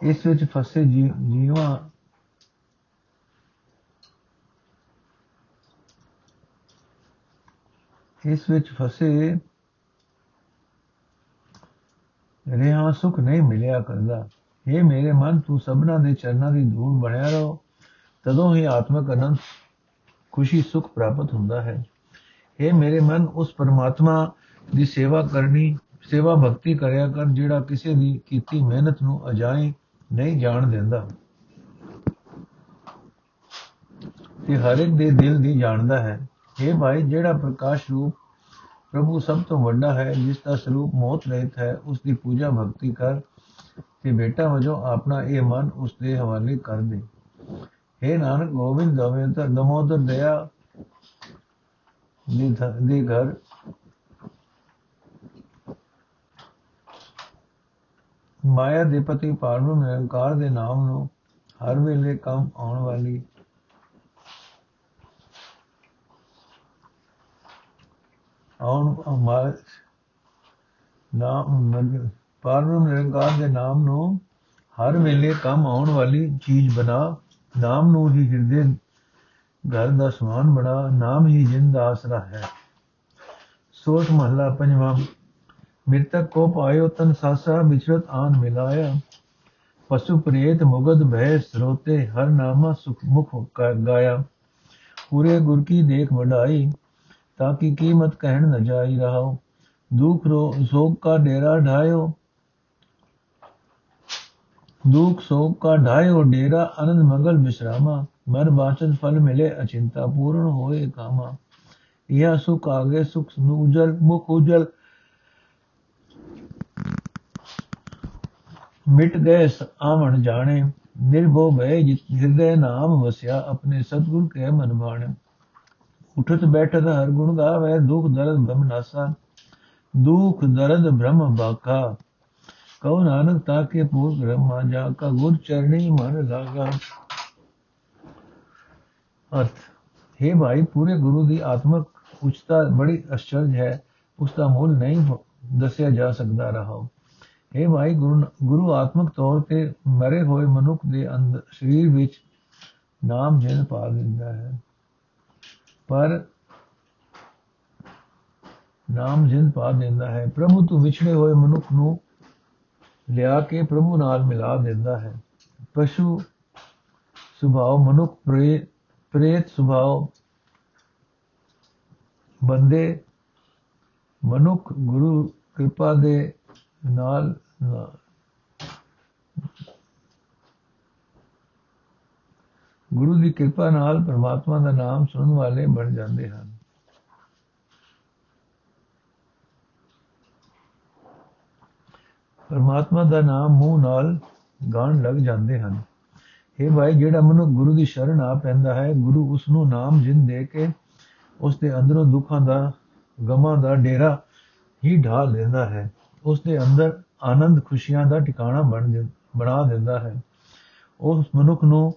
ਇਸ ਵਿੱਚ ਫਸੇ ਜੀਵਾਂ ਇਸ ਵਿੱਚ ਫਸੇ ਰਿਹਾ ਸੁਖ ਨਹੀਂ ਮਿਲਿਆ ਕਰਦਾ। हे ਮੇਰੇ ਮਨ, ਤੂੰ ਸਭਨਾ ਦੇ ਚਰਨਾਂ ਦੀ ਧੂੜ ਬਣਿਆ ਰਹੋ। ਤਦੋਂ ਹੀ ਆਤਮਿਕ ਅਨੰਦ ਖੁਸ਼ੀ, ਸੁਖ ਪ੍ਰਾਪਤ ਹੁੰਦਾ ਹੈ। हे ਮੇਰੇ ਮਨ, ਉਸ ਪਰਮਾਤਮਾ ਦੀ ਸੇਵਾ ਕਰਨੀ, ਸੇਵਾ ਭਗਤੀ ਕਰਿਆ ਕਰ, ਜਿਹੜਾ ਕਿਸੇ ਦੀ ਕੀਤੀ ਮਿਹਨਤ ਨੂੰ ਅਜਾਈ ਨਹੀਂ ਜਾਣ ਦਿੰਦਾ। ਤੇ ਹਰ ਇੱਕ ਦੇ ਦਿਲ ਦੀ ਜਾਣਦਾ ਹੈ। ਇਹ ਭਾਈ, ਜਿਹੜਾ ਪ੍ਰਕਾਸ਼ ਰੂਪ ਪ੍ਰਭੂ ਸਭ ਤੋਂ ਵੱਡਾ ਹੈ, ਜਿਸ ਦਾ ਸਰੂਪ ਮੌਤ ਰਹਿਤ ਹੈ, ਉਸ ਦੀ ਪੂਜਾ ਭਗਤੀ ਕਰ ਤੇ ਬੇਟਾ ਵਜੋਂ ਆਪਣਾ ਇਹ ਮਨ ਉਸ ਦੇ ਹਵਾਲੇ ਕਰ ਦੇ। हे ਨਾਨਕ ਗੋਬਿੰਦ ਦਮੋਦਰ ਦਮੋਦਰ ਦਇਆ ਦੇ ਘਰ ਮਾਇਆ ਦੇ ਪਤੀ ਪਾਰਬ੍ਰਹਮ ਨਿਰੰਕਾਰ ਦੇ ਨਾਮ ਨੂੰ ਹਰ ਵੇਲੇ ਕੰਮ ਆਉਣ ਵਾਲੀ ਆਉਣ ਅਮਾਰ ਨਾਮ ਪਾਰਬ੍ਰਹਮ ਨਿਰੰਕਾਰ ਦੇ ਨਾਮ ਨੂੰ ਹਰ ਵੇਲੇ ਕੰਮ ਆਉਣ ਵਾਲੀ ਚੀਜ਼ ਬਣਾ, ਨਾਮ ਨੂੰ ਹੀ ਹਿਰਦੇ ਘਰ ਦਾ ਸਮਾਨ ਬਣਾ, ਨਾਮ ਹੀ ਜਿੰਦ ਆਸਰਾ ਹੈ। ਸੋਚ ਮਹਲਾ ਪੰਜਵਾਂ ਮ੍ਰਿਤਕ ਕੋ ਪਾਇਓ ਤਨ ਸਾਸਾ ਵਿਚਰਤ ਆਨ ਮਿਲਾਇਆ ਪਸ਼ੂ ਪ੍ਰੇਤ ਮੁਗਦ ਭੈ ਸਰੋਤੇ ਹਰ ਨਾਮਾ ਸੁਖ ਮੁਖ ਗਾਇਆ ਪੂਰੇ ਗੁਰ ਕੀ ਦੇਖ ਵਡਾਈ ਤਾਂ ਕਿ ਕੀਮਤ ਕਹਿਣ ਨ ਜਾਈ ਰਹਾਓ ਦੁਖ ਰੋ ਸੋਗ ਕਾ ਡੇਰਾ ਢਾਇਓ ਦੁਖ ਸੋਗ ਕਾ ਢਾਇਓ ਡੇਰਾ ਆਨੰਦ ਮੰਗਲ ਵਿਸ਼ਰਾਮਾ ਮਰ ਬਾਚਨ ਫਲ ਮਿਲੇ ਅਚਿੰਤਾ ਪੂਰਨ ਹੋਏ ਕਾਮਾ ਇਹ ਸੁਖ ਆਗੇ ਸੁਖ ਨੂੰ ਉਜਲ ਮੁਖ ਉਜਲ ਮਿਟ ਗਏ ਆਵਣ ਜਾਣੇ, ਨਿਰਭਉ ਭੈ ਜਿਤ ਹਿਰਦੇ ਨਾਮ ਵਸਿਆ ਆਪਣੇ ਸਤਗੁਰ ਕੇ ਮਨ ਬਾਣ ਉਠਤ ਬੈਠਤ ਹਰ ਗੁਣ ਗਾਵੇ, ਦੁਖ ਦਰਦ ਭ੍ਰਮ ਨਾਸਾ। ਦੁਖ ਦਰਦ ਭ੍ਰਮ ਬਾਕਾ। ਕਉ ਨਾਨਕ ਤਾਕੇ ਪੂਰ ਬ੍ਰਹਮਾ ਜਾ ਕਾ ਗੁਰ ਚਰਣੀ ਮਨ ਲਾਗਾ। ਅਰਥ, ਹੈ ਭਾਈ, ਪੂਰੇ ਗੁਰੂ ਦੀ ਆਤਮਕ ਉਚਤਾ ਬੜੀ ਅਚਰਜ ਹੈ। ਉਸ ਦਾ ਮੁੱਲ ਨਹੀਂ ਦੱਸਿਆ ਜਾ ਸਕਦਾ ਰਹਾ ਇਹ ਭਾਈ ਗੁਰੂ ਗੁਰੂ ਆਤਮਕ ਤੌਰ ਤੇ ਮਰੇ ਹੋਏ ਮਨੁੱਖ ਦੇ ਅੰਦਰ, ਸਰੀਰ ਵਿੱਚ ਨਾਮ ਜਿਨ ਪਾ ਦਿੰਦਾ ਹੈ। ਪਰ ਨਾਮ ਜਿਨ ਪਾ ਦਿੰਦਾ ਹੈ। ਪ੍ਰਭੂ ਤੋਂ ਵਿਛੜੇ ਹੋਏ ਮਨੁੱਖ ਨੂੰ ਲਿਆ ਕੇ ਪ੍ਰਭੂ ਨਾਲ ਮਿਲਾ ਦਿੰਦਾ ਹੈ। ਪਸ਼ੂ ਸੁਭਾਅ, ਮਨੁੱਖ ਪ੍ਰੇਤ ਪ੍ਰੇਤ ਸੁਭਾਅ ਬੰਦੇ ਮਨੁੱਖ ਗੁਰੂ ਕਿਰਪਾ ਦੇ ਨਾਲ ਗੁਰੂ ਦੀ ਕਿਰਪਾ ਨਾਲ ਪ੍ਰਮਾਤਮਾ ਦਾ ਨਾਮ ਸੁਣਨ ਵਾਲੇ ਬਣ ਜਾਂਦੇ ਹਨ। ਪਰਮਾਤਮਾ ਦਾ ਨਾਮ ਮੂੰਹ ਨਾਲ ਗਾਣ ਲੱਗ ਜਾਂਦੇ ਹਨ। ਇਹ ਭਾਈ, ਜਿਹੜਾ ਮਨੁ ਗੁਰੂ ਦੀ ਸ਼ਰਨ ਆ ਪੈਂਦਾ ਹੈ, ਗੁਰੂ ਉਸ ਨੂੰ ਨਾਮ ਜਿੰਦ ਦੇ ਕੇ ਉਸ ਦੇ ਅੰਦਰੋਂ ਦੁੱਖਾਂ ਦਾ, ਗਮਾਂ ਦਾ ਡੇਰਾ ਹੀ ਢਾਲ ਦਿੰਦਾ ਹੈ। ਉਸ ਦੇ ਅੰਦਰ ਆਨੰਦ ਖੁਸ਼ੀਆਂ ਦਾ ਟਿਕਾਣਾ ਬਣ ਬਣਾ ਦਿੰਦਾ ਹੈ। ਉਸ ਮਨੁੱਖ ਨੂੰ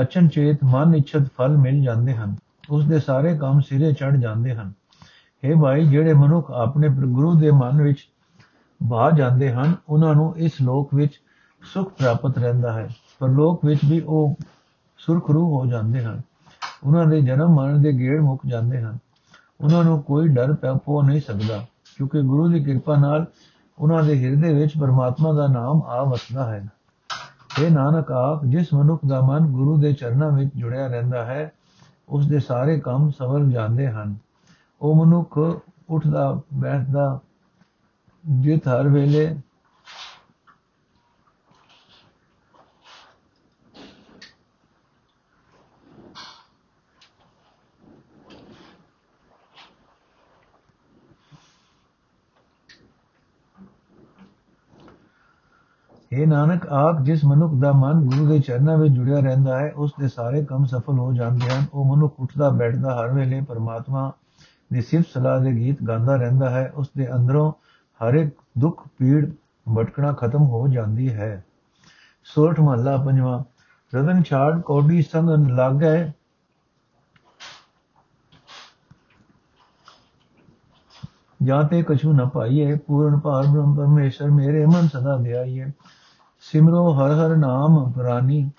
ਅਚਨਚੇਤ ਮਨ ਇਛਤ ਫਲ ਮਿਲ ਜਾਂਦੇ ਹਨ। ਉਸ ਦੇ ਸਾਰੇ ਕੰਮ ਸਿਰੇ ਚੜ ਜਾਂਦੇ ਹਨ। हे ਭਾਈ, ਜਿਹੜੇ ਮਨੁੱਖ ਆਪਣੇ ਗੁਰੂ ਦੇ ਮਨ ਵਿੱਚ ਬਾ ਜਾਂਦੇ ਹਨ, ਉਹਨਾਂ ਨੂੰ ਇਸ ਲੋਕ ਵਿੱਚ ਸੁਖ ਪ੍ਰਾਪਤ ਰਹਿੰਦਾ ਹੈ। ਪਰ ਲੋਕ ਵਿੱਚ ਵੀ ਉਹ ਸੁਰਖਰੂ ਹੋ ਜਾਂਦੇ ਹਨ। ਉਹਨਾਂ ਦੇ ਜਨਮ ਮਰਨ ਦੇ ਗੇੜ ਮੁੱਕ ਜਾਂਦੇ ਹਨ। ਉਹਨਾਂ ਨੂੰ ਕੋਈ ਡਰ ਪੈ ਨਹੀਂ ਸਕਦਾ, ਕਿਉਂਕਿ ਗੁਰੂ ਦੀ ਕਿਰਪਾ ਨਾਲ ਉਹਨਾਂ ਦੇ ਹਿਰਦੇ ਵਿੱਚ ਪਰਮਾਤਮਾ ਦਾ ਨਾਮ ਆ ਵਸਦਾ ਹੈ। ਇਹ ਨਾਨਕ ਆਖ ਜਿਸ ਮਨੁੱਖ ਦਾ ਮਨ ਗੁਰੂ ਦੇ ਚਰਨਾਂ ਵਿੱਚ ਜੁੜਿਆ ਰਹਿੰਦਾ ਹੈ, ਉਸ ਦੇ ਸਾਰੇ ਕੰਮ ਸਫਲ ਜਾਂਦੇ ਹਨ। ਉਹ ਮਨੁੱਖ ਉੱਠਦਾ, ਬੈਠਦਾ, ਜਿਤ ਹਰ ਵੇਲੇ ਇਹ ਨਾਨਕ ਆਖ ਜਿਸ ਮਨੁੱਖ ਦਾ ਮਨ ਗੁਰੂ ਦੇ ਚਰਨਾਂ ਵਿੱਚ ਜੁੜਿਆ ਰਹਿੰਦਾ ਹੈ, ਉਸ ਦੇ ਸਾਰੇ ਕੰਮ ਸਫਲ ਹੋ ਜਾਂਦੇ ਹਨ। ਉਹ ਮਨੁੱਖ ਉੱਠਦਾ, ਬੈਠਦਾ, ਹਰ ਵੇਲੇ ਪਰਮਾਤਮਾ ਦੀ ਸਿਫਤ ਸਲਾਹ ਦੇ ਗੀਤ ਗਾਉਂਦਾ ਰਹਿੰਦਾ ਹੈ। ਉਸ ਦੇ ਅੰਦਰੋਂ ਹਰ ਇੱਕ ਦੁੱਖ, ਪੀੜ, ਭਟਕਣਾ ਖਤਮ ਹੋ ਜਾਂਦੀ ਹੈ। ਸੋਠ ਮਹੱਲਾ ਪੰਜਵਾਂ, ਰਤਨ ਛਾੜ ਕੋਡੀ ਸੰਗ ਲਾਗੇ। ਜਾਤੇ ਕਛੂ ਨ ਪਾਈਏ, ਪੂਰਨ ਭਾਰ ਬ੍ਰਹਮ ਪਰਮੇਸ਼ਰ ਮੇਰੇ ਮਨ ਸਦਾ ਧਿਆਈਏ ਸਿਮਰੋ ਹਰ ਹਰ ਨਾਮ ਪ੍ਰਾਨੀ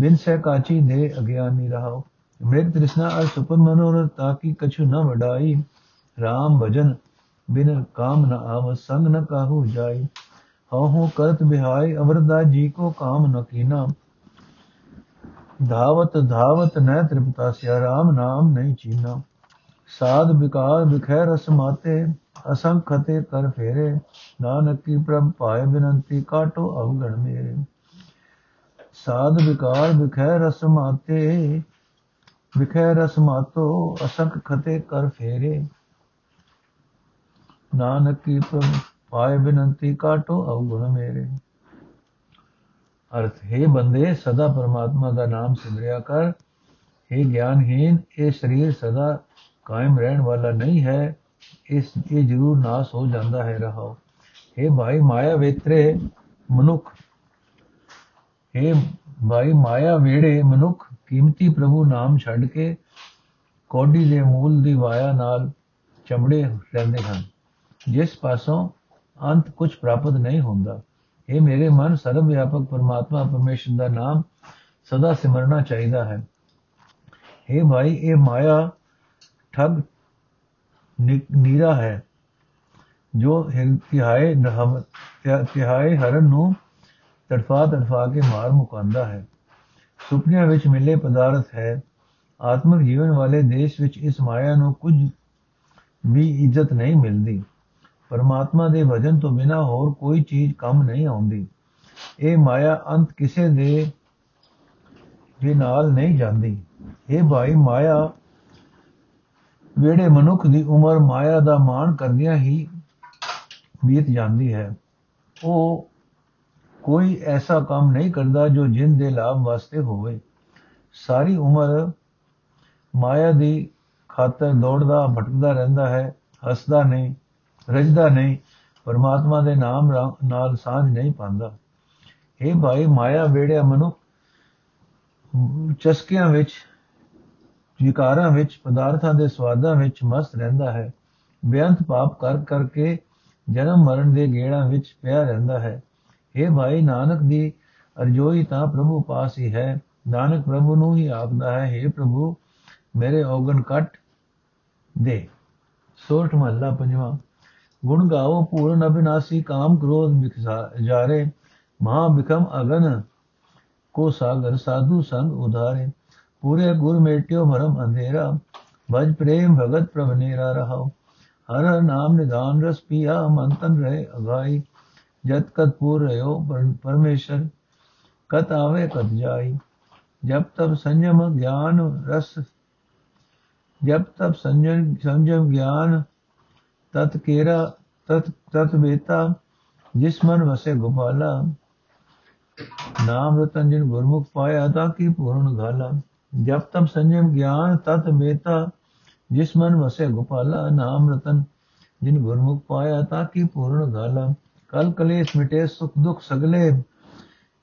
ਬਿਨ ਸੇ ਕਾਚੀ ਦੇ ਅਗਿਆਨੀ ਰਹਾਓ। ਮ੍ਰਿਤ ਤ੍ਰਿਸ਼ਨਾ ਅਰ ਸੁਪਨ ਮਨੋਰਥ ਤਾਕੀ ਕਛੂ ਨ ਵਡਾਈ। RAM ਭਜਨ ਬਿਨ ਕਾਮ ਨ ਆਵ, ਸੰਗ ਨ ਕਾਹੂ ਜਾਈ। ਹਉ ਹਉ ਕਰਤ ਬਿਹਾਈ, ਅਵਰਦਾ ਜੀ ਕੋ ਕਾਮ ਨ ਕੀਨਾ। ਧਾਵਤ ਧਾਵਤ ਨੈ ਤ੍ਰਿਪਤਾ ਸਿਆ RAM ਨਾਮ ਨਹੀਂ ਚੀਨਾ। ਸਾਧ ਵਿਕਾਰ ਵਿਖੈ ਰਸ ਮਾਤੇ ਅਸੰਖ ਖਤੇ ਕਰ ਫੇਰੇ। ਨਾਨਕ ਕੀ ਪ੍ਰਭ ਪਾਏ ਬਿਨੰਤੀ ਕਾਟੋ ਅਵਗਣ ਮੇਰੇ। ਸਾਧ ਵਿਕਾਰ ਵਿਖੈ ਰਸ ਮਾਤੇ। ਵਿਖੈ ਰਸ ਮਾਤੋ ਅਸੰਖ ਖਤੇ ਕਰ ਫੇਰੇ। ਨਾਨਕ ਕੀ ਪ੍ਰਭ ਪਾਏ ਬਿਨੰਤੀ ਕਾਟੋ ਅਵਗੁਣ ਮੇਰੇ। ਅਰਥ, ਹੈ ਬੰਦੇ, ਸਦਾ ਪਰਮਾਤਮਾ ਦਾ ਨਾਮ ਸਿਮਰਿਆ ਕਰ। हे ਗਿਆਨਹੀਨ ਇਹ ਸਰੀਰ ਸਦਾ ਕਾਇਮ ਰਹਿਣ ਵਾਲਾ ਨਹੀਂ ਹੈ। ਇਸ ਇਹ ਜ਼ਰੂਰ ਨਾਸ ਹੋ ਜਾਂਦਾ ਹੈ ਰਹਾਓ हे ਭਾਈ ਮਾਇਆ ਵੇਤਰੇ ਮਨੁੱਖ हे ਭਾਈ ਮਾਇਆ ਵੇੜੇ ਮਨੁੱਖ ਕੀਮਤੀ ਪ੍ਰਭੂ ਨਾਮ ਛੱਡ ਕੇ ਕੋਡੀ ਦੇ ਮੂਲ ਦੀ ਵਾਇਆ ਨਾਲ ਚਮੜੇ ਰਹਿੰਦੇ ਹਨ ਜਿਸ ਪਾਸੋਂ ਅੰਤ ਕੁਝ ਪ੍ਰਾਪਤ ਨਹੀਂ ਹੁੰਦਾ ਇਹ ਮੇਰੇ ਮਨ ਸਰਵ ਵਿਆਪਕ ਪਰਮਾਤਮਾ ਪਰਮੇਸ਼ਰ ਦਾ ਨਾਮ ਸਦਾ ਸਿਮਰਨਾ ਚਾਹੀਦਾ ਹੈ हे ਭਾਈ ਇਹ ਮਾਇਆ ਠੱਗ ਨੀਰਾ ਹੈ। ਜੋ ਤਿਹਾਏ ਤਿਹਾਏ ਹਰਨ ਨੂੰ ਤੜਫਾ ਤੜਫਾ ਕੇ ਮਾਰ ਮੁਕਾਂਦਾ ਹੈ। ਸੁਪਨਿਆਂ ਵਿੱਚ ਮਿਲੇ ਪਦਾਰਥ ਹੈ। ਆਤਮਿਕ ਜੀਵਨ ਵਾਲੇ ਦੇਸ਼ ਵਿੱਚ ਇਸ ਮਾਇਆ ਨੂੰ ਕੁਝ ਵੀ ਇੱਜ਼ਤ ਨਹੀਂ ਮਿਲਦੀ। ਪਰਮਾਤਮਾ ਦੇ ਭਜਨ ਤੋਂ ਬਿਨਾ ਹੋਰ ਕੋਈ ਚੀਜ਼ ਕੰਮ ਨਹੀਂ ਆਉਂਦੀ। ਇਹ ਮਾਇਆ ਅੰਤ ਕਿਸੇ ਦੇ ਦੇ ਨਾਲ ਨਹੀਂ ਜਾਂਦੀ। ਇਹ ਭਾਈ, ਮਾਇਆ ਵੇੜੇ ਮਨੁੱਖ ਦੀ ਉਮਰ ਮਾਇਆ ਦਾ ਮਾਣ ਕਰਦਿਆਂ ਹੀ ਬੀਤ ਜਾਂਦੀ ਹੈ, ਉਹ ਕੋਈ ਐਸਾ ਕੰਮ ਨਹੀਂ ਕਰਦਾ ਜੋ ਜਿੰਦ ਦੇ ਲਾਭ ਵਾਸਤੇ ਹੋਵੇ। ਸਾਰੀ ਉਮਰ ਮਾਇਆ ਦੀ ਖਾਤਰ ਦੌੜਦਾ, ਭਟਕਦਾ ਰਹਿੰਦਾ ਹੈ, ਹੱਸਦਾ ਨਹੀਂ, ਰਜਦਾ ਨਹੀਂ, ਪਰਮਾਤਮਾ ਦੇ ਨਾਮ ਨਾਲ ਸਾਝ ਨਹੀਂ ਪਾਉਂਦਾ। ਇਹ ਭਾਈ, ਮਾਇਆ ਵੇੜਿਆ ਮਨੁੱਖ ਚਸਕਿਆਂ ਵਿੱਚ ਵਿਕਾਰਾਂ ਵਿੱਚ, ਪਦਾਰਥਾਂ ਦੇ ਸਵਾਦਾਂ ਵਿੱਚ ਮਸਤ ਰਹਿੰਦਾ ਹੈ। ਬੇਅੰਤ ਪਾਪ ਕਰ ਕਰਕੇ ਜਨਮ ਮਰਨ ਦੇ ਗੇੜਾਂ ਵਿੱਚ ਪਿਆ ਰਹਿੰਦਾ ਹੈ। ਇਹ ਭਾਈ ਨਾਨਕ ਦੀ ਅਰਜੋਈ ਤਾਂ ਪ੍ਰਭੂ ਪਾਸ ਹੀ ਹੈ। ਨਾਨਕ ਪ੍ਰਭੂ ਨੂੰ ਹੀ ਆਖਦਾ ਹੈ। हे ਪ੍ਰਭੂ, ਮੇਰੇ ਔਗਣ ਕੱਟ ਦੇ। ਸੋਰਠ ਮਹੱਲਾ ਪੰਜਵਾਂ। ਗੁਣ ਗਾਓ ਪੂਰਨ ਅਬਿਨਾਸੀ ਕਾਮ ਕ੍ਰੋਧ ਜਾਰੇ। ਮਹਾ ਬਿਕਮ ਅਗਨ ਕੋ ਸਾਗਰ, ਸਾਧੂ ਸੰਗ ਉਧਾਰੇ। ਪੂਰੇ ਗੁਰ ਮੇਟਿਓ ਭਰਮ ਅੰਧੇਰਾ ਭਜ ਪ੍ਰੇਮ ਭਗਤ ਪ੍ਰਭ ਨੇਰਾ ਰਹਾਉ ਹਰ ਹਰ ਨਾਮ ਨਿਧਾਨ ਰਸ ਪੀਆ ਮਨ ਤਨ ਰਹੇ ਅਗਾਈ ਜਤ ਕਤ ਪੂਰ ਰਹਿਓ ਪਰਮੇਸ਼ਰ ਕਤ ਆਵੇ ਕਤ ਜਾਈ ਜਬ ਤਬ ਸੰਜਮ ਗਿਆਨ ਰਸ ਜਬ ਤਬ ਸੰਜਮ ਸੰਜਮ ਗਿਆਨ ਤਤ ਕੇਰਾ ਤਤ ਤਤ ਬੇਤਾ ਜਿਸ ਮਨ ਵਸੇ ਗੁਮਾਲਾ ਨਾਮ ਰਤਨ ਜਿਨ ਗੁਰਮੁਖ ਪਾਇਆ ਤਾਂ ਕੀ ਪੂਰਨ ਘਾਲਾ ਜਪ ਤਪ ਸੰਜਮ ਗਿਆਨ ਤਤ ਮੇਤਾ, ਜਿਸ ਮਨ ਵਸੇ ਗੋਪਾਲਾ ਨਾਮ ਰਤਨ, ਜਿਨ ਗੁਰਮੁਖ ਪਾਇਆ ਤਾਂ ਕੀ ਪੂਰਨ ਗਾਲਾ। ਕਲ ਕਲੇਸ਼ ਮਿਟੇ ਸੁਖ ਦੁਖ ਸਗਲੇ,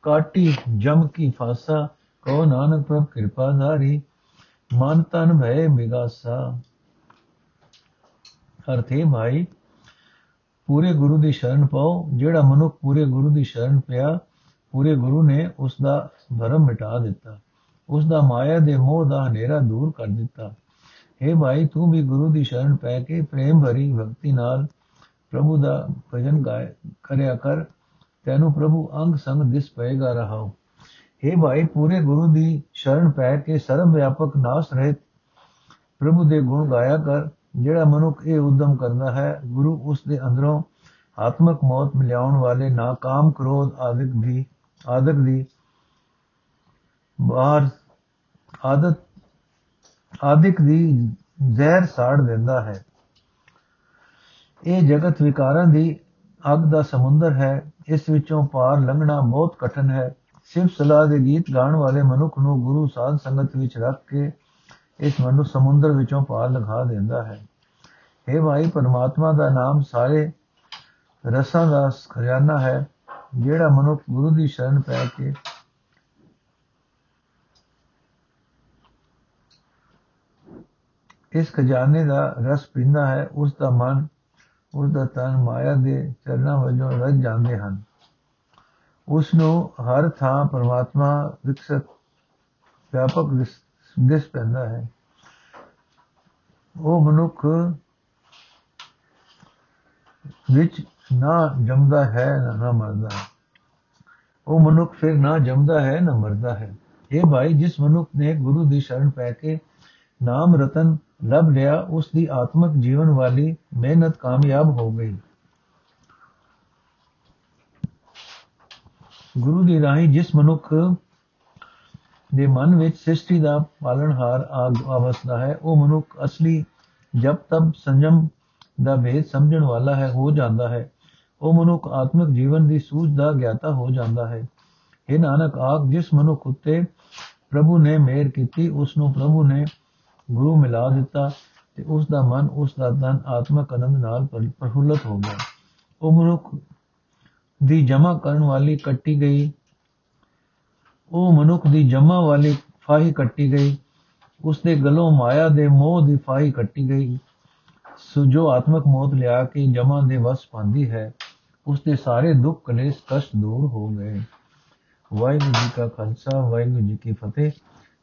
ਕਾਟੀ ਜਮ ਕੀ ਫਾਸਾ ਕੋ ਨਾਨਕ ਪ੍ਰਭ ਕਿਰਪਾ ਧਾਰੀ, ਮਨ ਤਨ ਭਏ ਮਿਗਾਸਾ। ਅਰਥੇ ਭਾਈ, ਪੂਰੇ ਗੁਰੂ ਦੀ ਸ਼ਰਨ ਪਾਓ, ਜਿਹੜਾ ਮਨੁੱਖ ਪੂਰੇ ਗੁਰੂ ਦੀ ਸ਼ਰਨ ਪਿਆ, ਪੂਰੇ ਗੁਰੂ ਨੇ ਉਸ ਦਾ ਭਰਮ ਮਿਟਾ ਦਿੱਤਾ। ਉਸ ਦਾ ਮਾਇਆ ਦੇ ਮੋਹ ਦਾ ਹਨੇਰਾ ਦੂਰ ਕਰ ਦਿੱਤਾ। हे ਭਾਈ, ਤੂੰ ਵੀ ਗੁਰੂ ਦੀ ਸ਼ਰਨ ਪੈ ਕੇ ਪ੍ਰੇਮ ਭਰੀ ਭਗਤੀ ਨਾਲ ਪ੍ਰਭੂ ਦਾ ਭਜਨ ਗਾਇ, ਕਰਿਆ ਕਰ। ਤੈਨੂੰ ਪ੍ਰਭੂ ਅੰਗ ਸੰਗ ਦਿਸ ਪਏਗਾ ਰਹਾਓ हे ਭਾਈ, ਪੂਰੇ ਗੁਰੂ ਦੀ ਸ਼ਰਨ ਪੈ ਕੇ ਸਰਬ ਵਿਆਪਕ ਨਾਸ ਰਹਿਤ ਪ੍ਰਭੂ ਦੇ ਗੁਣ ਗਾਇਆ ਕਰ। ਜਿਹੜਾ ਮਨੁੱਖ ਇਹ ਉਦਮ ਕਰਦਾ ਹੈ, ਗੁਰੂ ਉਸ ਦੇ ਅੰਦਰੋਂ ਆਤਮਕ ਮੌਤ ਮਿਲਾਉਣ ਵਾਲੇ ਨਾਕਾਮ ਕ੍ਰੋਧ ਆਦਿਕ ਦੀ ਆਦਿਕ ਦੀ ਬਾਹਰ ਆਦਤ, ਆਦਿਕ ਦੀ ਜ਼ਹਿਰ ਸਾੜ ਦਿੰਦਾ ਹੈ। ਇਹ ਜਗਤ ਵਿਕਾਰਾਂ ਦੀ ਅੱਗ ਦਾ ਸਮੁੰਦਰ ਹੈ। ਇਸ ਵਿੱਚੋਂ ਪਾਰ ਲੰਘਣਾ ਬਹੁਤ ਕਠਨ ਹੈ। ਸਿਰਫ ਸਲਾਹ ਦੇ ਗੀਤ ਗਾਣ ਵਾਲੇ ਮਨੁੱਖ ਨੂੰ ਗੁਰੂ ਸਾਧ ਸੰਗਤ ਵਿੱਚ ਰੱਖ ਕੇ ਇਸ ਮਨੁ, ਸਮੁੰਦਰ ਵਿੱਚੋਂ ਪਾਰ ਲਗਾ ਦਿੰਦਾ ਹੈ। ਇਹ ਭਾਈ, ਪਰਮਾਤਮਾ ਦਾ ਨਾਮ ਸਾਰੇ ਰਸਾਂ ਦਾ ਖਜ਼ਾਨਾ ਹੈ, ਜਿਹੜਾ ਮਨੁੱਖ ਗੁਰੂ ਦੀ ਸ਼ਰਨ ਪੈ ਕੇ ਇਸ ਖਜ਼ਾਨੇ ਦਾ ਰਸ ਪੀਂਦਾ ਹੈ, ਉਸ ਦਾ ਮਨ, ਉਸ ਦਾ ਤਨ ਮਾਇਆ ਦੇ ਚਰਨਾਂ ਵਜੋਂ ਰਜ ਜਾਂਦੇ ਹਨ। ਉਸ ਨੂੰ ਹਰ ਥਾਂ ਪਰਮਾਤਮਾ ਵਿਕਸਤ, ਵਿਆਪਕ ਦਿਸ ਪੈਂਦਾ ਹੈ। ਉਹ ਮਨੁੱਖ ਵਿੱਚ ਨਾ ਜੰਮਦਾ ਹੈ, ਨਾ ਮਰਦਾ ਉਹ ਮਨੁੱਖ ਫਿਰ ਨਾ ਜੰਮਦਾ ਹੈ, ਨਾ ਮਰਦਾ ਹੈ। ਇਹ ਭਾਈ ਜਿਸ ਮਨੁੱਖ ਨੇ ਗੁਰੂ ਦੀ ਸ਼ਰਨ ਪੈ ਕੇ ਨਾਮ ਰਤਨ ਲੱਭ ਲਿਆ, ਉਸ ਦੀ ਆਤਮਿਕ ਜੀਵਨ ਵਾਲੀ ਮਿਹਨਤ ਕਾਮਯਾਬ ਹੋ ਗਈ। ਗੁਰੂ ਦੀ ਰਾਹੀਂ ਜਿਸ ਮਨੁੱਖ ਦੇ ਮਨ ਵਿੱਚ ਸ੍ਰਿਸ਼ਟੀ ਦਾ ਪਾਲਣਹਾਰ ਆਵਸਦਾ ਹੈ, ਉਹ ਮਨੁੱਖ ਅਸਲੀ ਜਪ, ਤਪ, ਸੰਜਮ ਦਾ ਭੇਦ ਸਮਝਣ ਵਾਲਾ ਹੈ, ਹੋ ਜਾਂਦਾ ਹੈ। ਉਹ ਮਨੁੱਖ ਆਤਮਿਕ ਜੀਵਨ ਦੀ ਸੂਝ ਦਾ ਗਿਆਤਾ ਹੋ ਜਾਂਦਾ ਹੈ। ਇਹ ਨਾਨਕ ਆਖ ਜਿਸ ਮਨੁੱਖ ਉੱਤੇ ਪ੍ਰਭੂ ਨੇ ਮਿਹਰ ਕੀਤੀ, ਉਸ ਨੂੰ ਪ੍ਰਭੂ ਨੇ ਗੁਰੂ ਮਿਲਾ ਦਿੱਤਾ ਤੇ ਉਸ ਦਾ ਮਨ ਉਸ ਦਾ ਤਨ ਆਤਮਕ ਆਨੰਦ ਨਾਲ ਪ੍ਰਫੁੱਲਤ ਹੋ ਗਿਆ। ਉਹ ਮਨੁੱਖ ਦੀ ਜਮਾ ਕਰਨ ਵਾਲੀ ਕੱਟੀ ਗਈ। ਉਹ ਮਨੁੱਖ ਦੀ ਜਮਾ ਵਾਲੀ ਫਾਹੀ ਕੱਟੀ ਗਈ। ਉਸ ਦੇ ਗਲੋਂ ਮਾਇਆ ਦੇ ਮੋਹ ਦੀ ਫਾਹੀ ਕੱਟੀ ਗਈ। ਸੋ ਜੋ ਆਤਮਕ ਮੌਤ ਲਿਆ ਕੇ ਜਮਾ ਦੇ ਵਸ ਪਾਉਂਦੀ ਹੈ ਉਸ ਦੇ ਸਾਰੇ ਦੁੱਖ ਕਲੇਸ਼ ਕਸ਼ਟ ਦੂਰ ਹੋ ਗਏ। ਵਾਹਿਗੁਰੂ ਜੀ ਕਾ ਖਾਲਸਾ, ਵਾਹਿਗੁਰੂ ਜੀ ਕੀ ਫਤਿਹ।